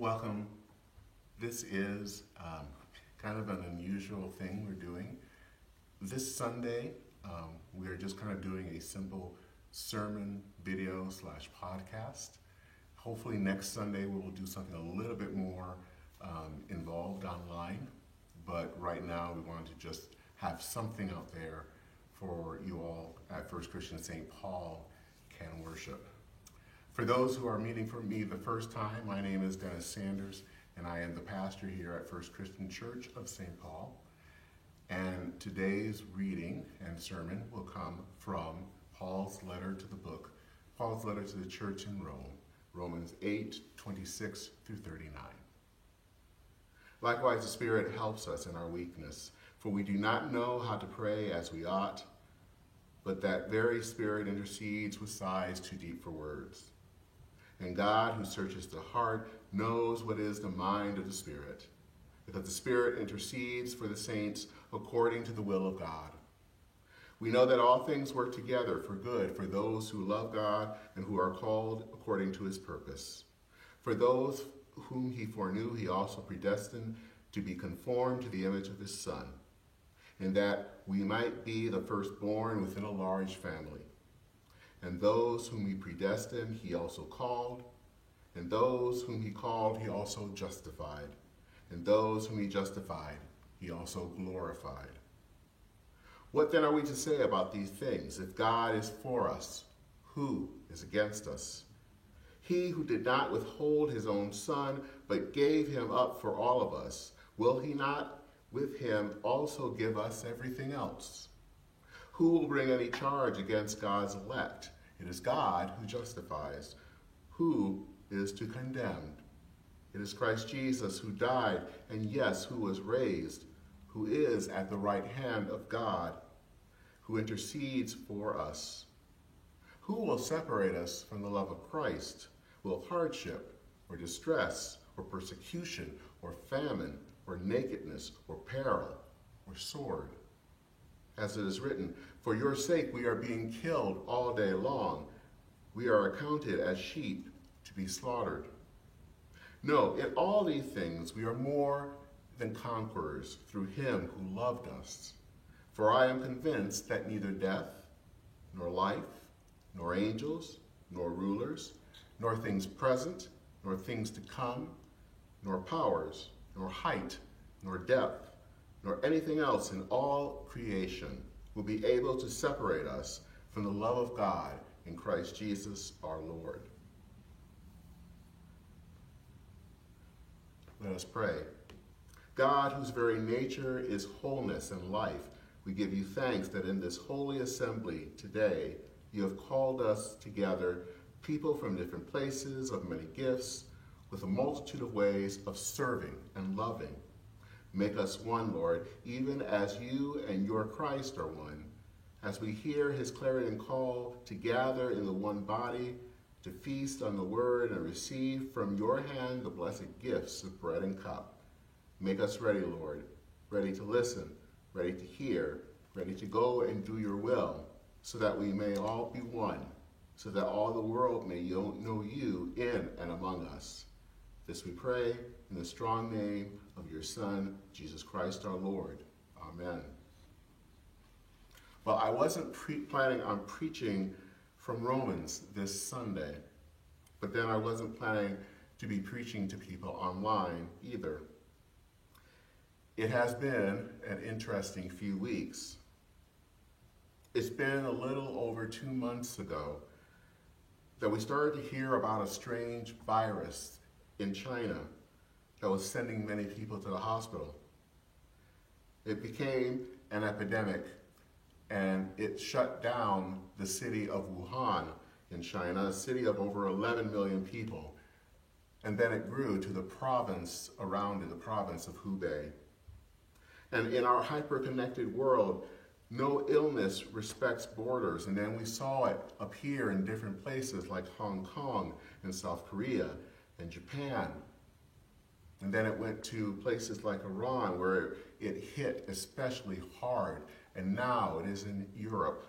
welcome. This is um, kind of an unusual thing we're doing. This Sunday, um, we're just kind of doing a simple sermon video slash podcast. Hopefully, next Sunday we will do something a little bit more um, involved online. But right now, we wanted to just have something out there for you all at First Christian St. Paul can worship. For those who are meeting for me the first time, my name is Dennis Sanders, and I am the pastor here at First Christian Church of St. Paul. And today's reading and sermon will come from Paul's letter to the book, Paul's letter to the church in Rome, Romans 8 26 through 39. Likewise, the Spirit helps us in our weakness, for we do not know how to pray as we ought, but that very Spirit intercedes with sighs too deep for words. And God, who searches the heart, knows what is the mind of the Spirit, because the Spirit intercedes for the saints according to the will of God. We know that all things work together for good for those who love God and who are called according to his purpose. For those whom he foreknew, he also predestined to be conformed to the image of his Son, in that we might be the firstborn within a large family. And those whom he predestined, he also called. And those whom he called, he also justified. And those whom he justified, he also glorified. What then are we to say about these things? If God is for us, who is against us? He who did not withhold his own son, but gave him up for all of us, will he not with him also give us everything else? Who will bring any charge against God's elect? It is God who justifies. Who is to condemn? It is Christ Jesus who died, and yes, who was raised, who is at the right hand of God, who intercedes for us. Who will separate us from the love of Christ? Will hardship, or distress, or persecution, or famine, or nakedness, or peril, or sword? As it is written, For your sake we are being killed all day long. We are accounted as sheep to be slaughtered. No, in all these things we are more than conquerors through him who loved us. For I am convinced that neither death, nor life, nor angels, nor rulers, nor things present, nor things to come, nor powers, nor height, nor depth, nor anything else in all creation will be able to separate us from the love of God in Christ Jesus our Lord. Let us pray. God, whose very nature is wholeness and life, we give you thanks that in this holy assembly today you have called us together, people from different places, of many gifts, with a multitude of ways of serving and loving Make us one, Lord, even as you and your Christ are one, as we hear his clarion call to gather in the one body, to feast on the word and receive from your hand the blessed gifts of bread and cup. Make us ready, Lord, ready to listen, ready to hear, ready to go and do your will, so that we may all be one, so that all the world may know you in and among us. This we pray in the strong name of your Son, Jesus Christ our Lord. Amen. Well, I wasn't pre- planning on preaching from Romans this Sunday, but then I wasn't planning to be preaching to people online either. It has been an interesting few weeks. It's been a little over two months ago that we started to hear about a strange virus in China that was sending many people to the hospital. It became an epidemic and it shut down the city of Wuhan in China, a city of over 11 million people. And then it grew to the province around it, the province of Hubei. And in our hyper-connected world, no illness respects borders. And then we saw it appear in different places like Hong Kong and South Korea and Japan and then it went to places like Iran where it hit especially hard. And now it is in Europe.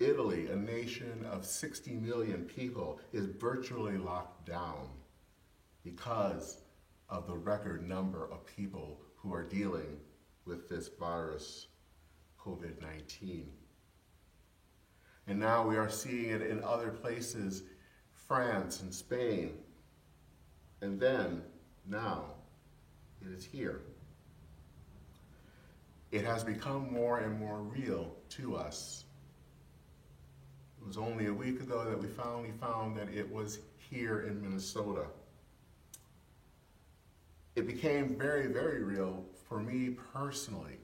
Italy, a nation of 60 million people, is virtually locked down. because of the record number of people who are dealing with this virus, COVID 19. And now we are seeing it in other places, France and Spain. And then, now, it is here. It has become more and more real to us. It was only a week ago that we finally found that it was here in Minnesota. It became very, very real for me personally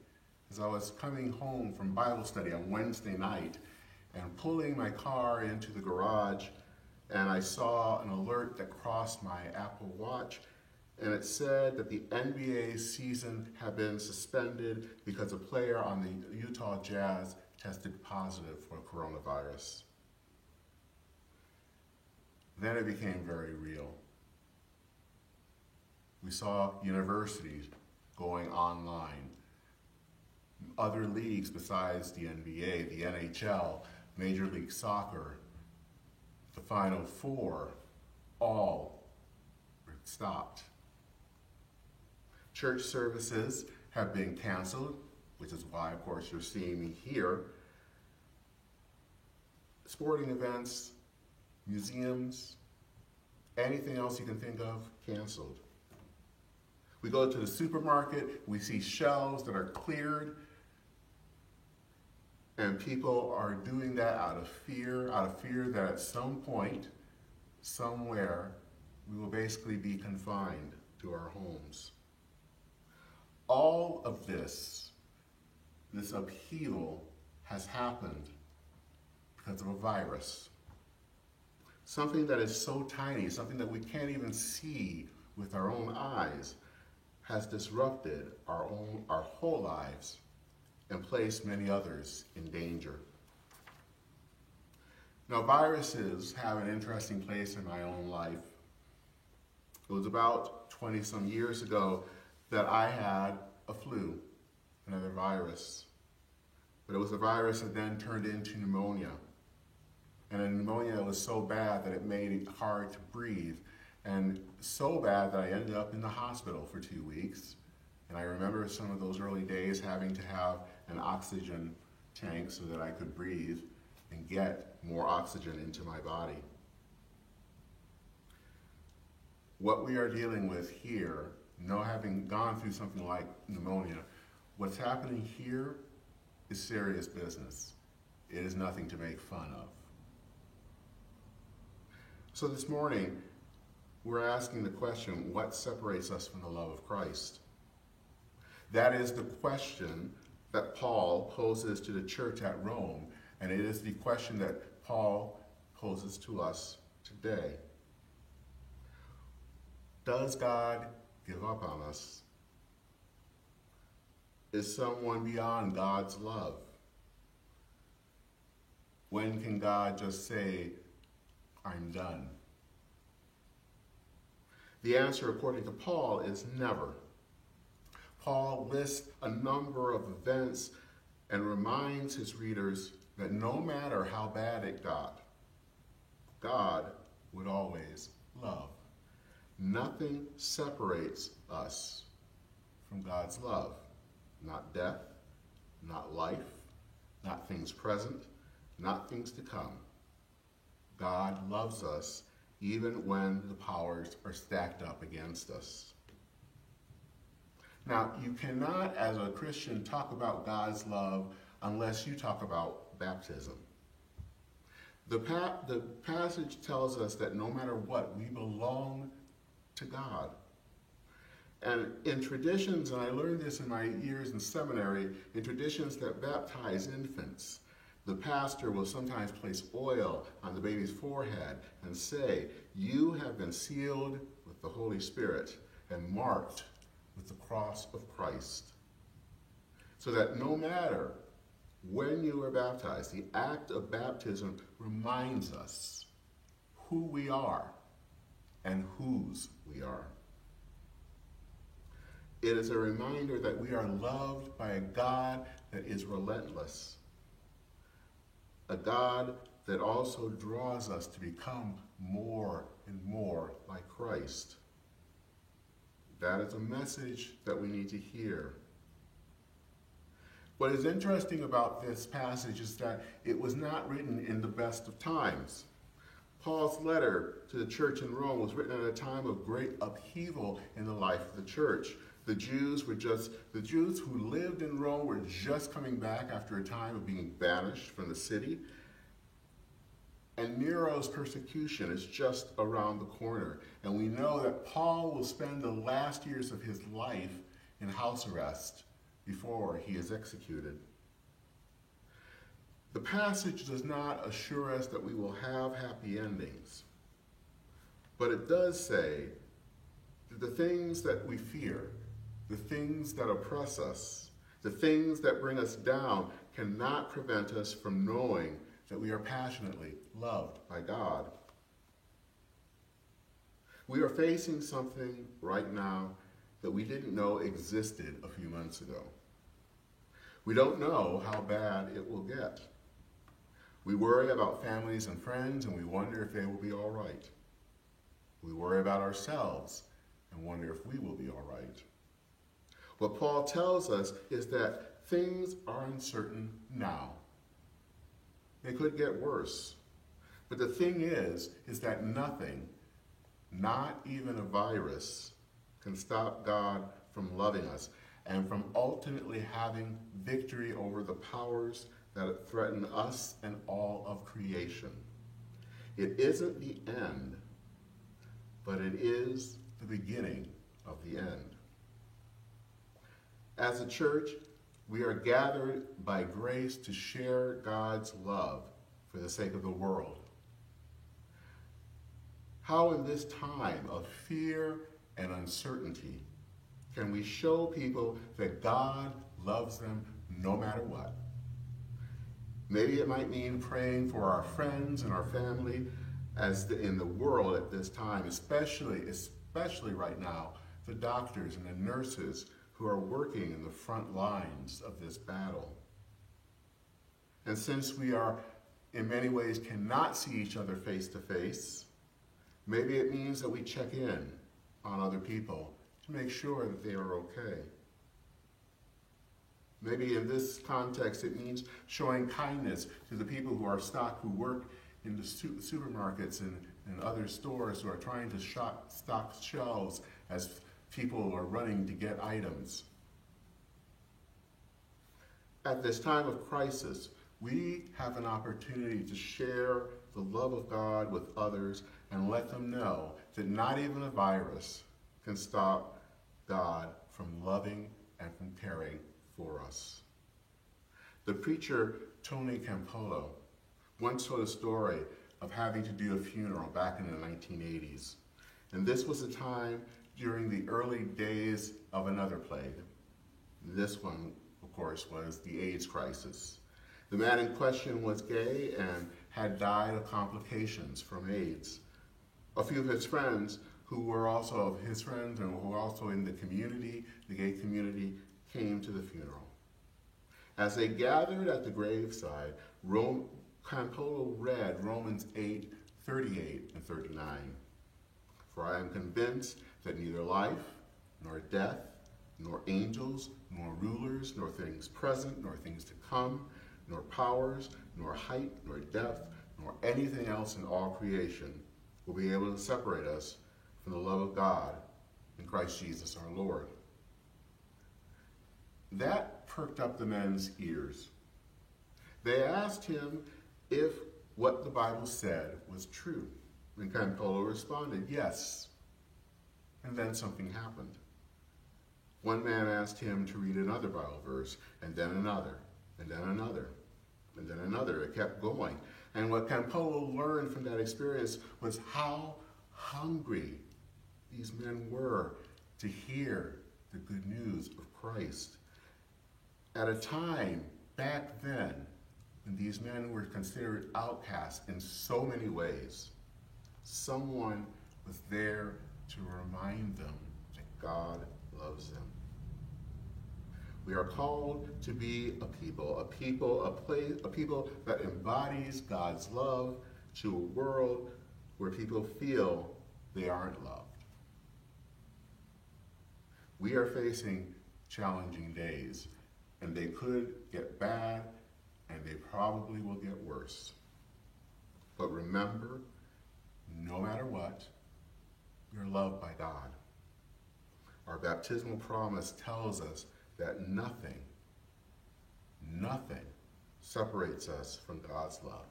as I was coming home from Bible study on Wednesday night and pulling my car into the garage and I saw an alert that crossed my Apple Watch and it said that the NBA season had been suspended because a player on the Utah Jazz tested positive for coronavirus. Then it became very real. We saw universities going online, other leagues besides the NBA, the NHL, Major League Soccer, the Final Four, all stopped. Church services have been canceled, which is why, of course, you're seeing me here. Sporting events, museums, anything else you can think of, canceled. We go to the supermarket, we see shelves that are cleared, and people are doing that out of fear, out of fear that at some point, somewhere, we will basically be confined to our homes. All of this, this upheaval, has happened because of a virus. Something that is so tiny, something that we can't even see with our own eyes, has disrupted our own our whole lives and placed many others in danger. Now, viruses have an interesting place in my own life. It was about 20 some years ago that I had a flu, another virus. But it was a virus that then turned into pneumonia. And a pneumonia was so bad that it made it hard to breathe. And so bad that I ended up in the hospital for two weeks. And I remember some of those early days having to have an oxygen tank so that I could breathe and get more oxygen into my body. What we are dealing with here no having gone through something like pneumonia, what's happening here is serious business. It is nothing to make fun of. So this morning, we're asking the question what separates us from the love of Christ? That is the question that Paul poses to the church at Rome, and it is the question that Paul poses to us today. Does God give up on us? Is someone beyond God's love? When can God just say, I'm done? The answer, according to Paul, is never. Paul lists a number of events and reminds his readers that no matter how bad it got, God would always love. Nothing separates us from God's love. Not death, not life, not things present, not things to come. God loves us even when the powers are stacked up against us. Now, you cannot, as a Christian, talk about God's love unless you talk about baptism. The, pa- the passage tells us that no matter what, we belong to God. And in traditions, and I learned this in my years in seminary, in traditions that baptize infants, the pastor will sometimes place oil on the baby's forehead and say, You have been sealed with the Holy Spirit and marked with the cross of Christ. So that no matter when you are baptized, the act of baptism reminds us who we are and whose we are. It is a reminder that we are loved by a God that is relentless, a God that also draws us to become more and more like Christ. That is a message that we need to hear. What is interesting about this passage is that it was not written in the best of times. Paul's letter to the church in Rome was written at a time of great upheaval in the life of the church. The Jews were just, the Jews who lived in Rome were just coming back after a time of being banished from the city. And Nero's persecution is just around the corner. And we know that Paul will spend the last years of his life in house arrest before he is executed. The passage does not assure us that we will have happy endings, but it does say that the things that we fear, the things that oppress us, the things that bring us down cannot prevent us from knowing that we are passionately loved by God. We are facing something right now that we didn't know existed a few months ago. We don't know how bad it will get. We worry about families and friends and we wonder if they will be all right. We worry about ourselves and wonder if we will be all right. What Paul tells us is that things are uncertain now. They could get worse. But the thing is, is that nothing, not even a virus, can stop God from loving us and from ultimately having victory over the powers that threaten us and all of creation. It isn't the end, but it is the beginning of the end. As a church, we are gathered by grace to share God's love for the sake of the world. How in this time of fear and uncertainty can we show people that God loves them no matter what? Maybe it might mean praying for our friends and our family as the, in the world at this time, especially, especially right now, the doctors and the nurses who are working in the front lines of this battle. And since we are, in many ways, cannot see each other face to face, maybe it means that we check in on other people to make sure that they are okay. Maybe in this context, it means showing kindness to the people who are stock, who work in the su- supermarkets and, and other stores who are trying to shop, stock shelves as people are running to get items. At this time of crisis, we have an opportunity to share the love of God with others and let them know that not even a virus can stop God from loving and from caring for us. The preacher Tony Campolo once told a story of having to do a funeral back in the 1980s. And this was a time during the early days of another plague. This one, of course, was the AIDS crisis. The man in question was gay and had died of complications from AIDS. A few of his friends, who were also of his friends and who were also in the community, the gay community, came to the funeral. As they gathered at the graveside, Rome, Campolo read Romans 8, 38 and 39. For I am convinced that neither life, nor death, nor angels, nor rulers, nor things present, nor things to come, nor powers, nor height, nor depth, nor anything else in all creation will be able to separate us from the love of God in Christ Jesus our Lord. That perked up the men's ears. They asked him if what the Bible said was true. And Campolo responded, yes. And then something happened. One man asked him to read another Bible verse, and then another, and then another, and then another. It kept going. And what Campolo learned from that experience was how hungry these men were to hear the good news of Christ. At a time back then when these men were considered outcasts in so many ways, someone was there to remind them that God loves them. We are called to be a people, a people, a place, a people that embodies God's love to a world where people feel they aren't loved. We are facing challenging days, and they could get bad, and they probably will get worse. But remember, no matter what, you're loved by God. Our baptismal promise tells us that nothing, nothing separates us from God's love.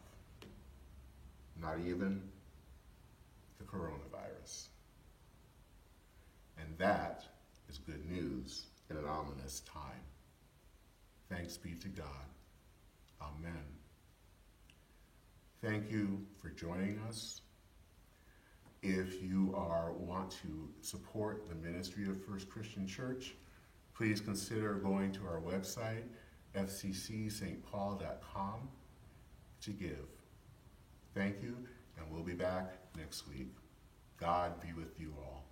Not even the coronavirus. And that is good news in an ominous time. Thanks be to God. Amen. Thank you for joining us. If you are want to support the ministry of First Christian Church, please consider going to our website, fccstpaul.com, to give. Thank you, and we'll be back next week. God be with you all.